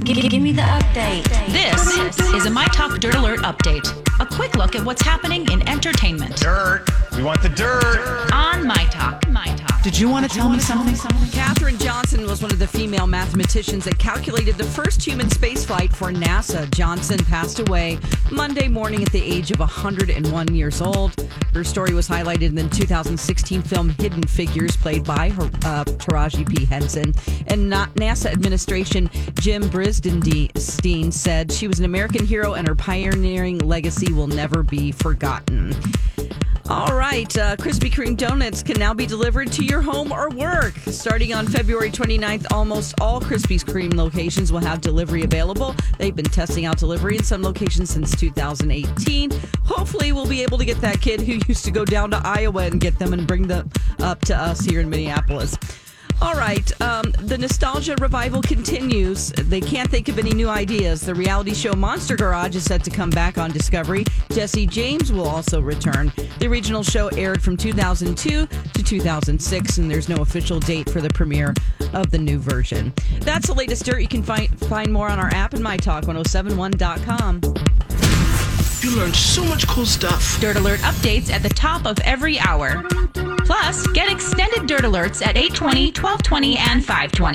Give, give me the update. This is a My Talk Dirt Alert update. A quick look at what's happening in entertainment. Dirt. We want the dirt. On My Talk. My Talk. Did you want to tell me something? Katherine Johnson was one of the female mathematicians that calculated the first human spaceflight for NASA. Johnson passed away Monday morning at the age of 101 years old. Her story was highlighted in the 2016 film Hidden Figures, played by her, uh, Taraji P. Henson. And NASA administration Jim Bridenstine said she was an American hero and her pioneering legacy will never be forgotten. All right, uh, Krispy Kreme donuts can now be delivered to your home or work. Starting on February 29th, almost all Krispy Kreme locations will have delivery available. They've been testing out delivery in some locations since 2018. Hopefully, we'll be able to get that kid who used to go down to Iowa and get them and bring them up to us here in Minneapolis. All right. Um, the nostalgia revival continues. They can't think of any new ideas. The reality show Monster Garage is set to come back on Discovery. Jesse James will also return. The original show aired from 2002 to 2006, and there's no official date for the premiere of the new version. That's the latest dirt. You can find find more on our app and mytalk1071.com. You learned so much cool stuff. Dirt Alert updates at the top of every hour. Plus, get extended Alerts at 820, 1220, and 520.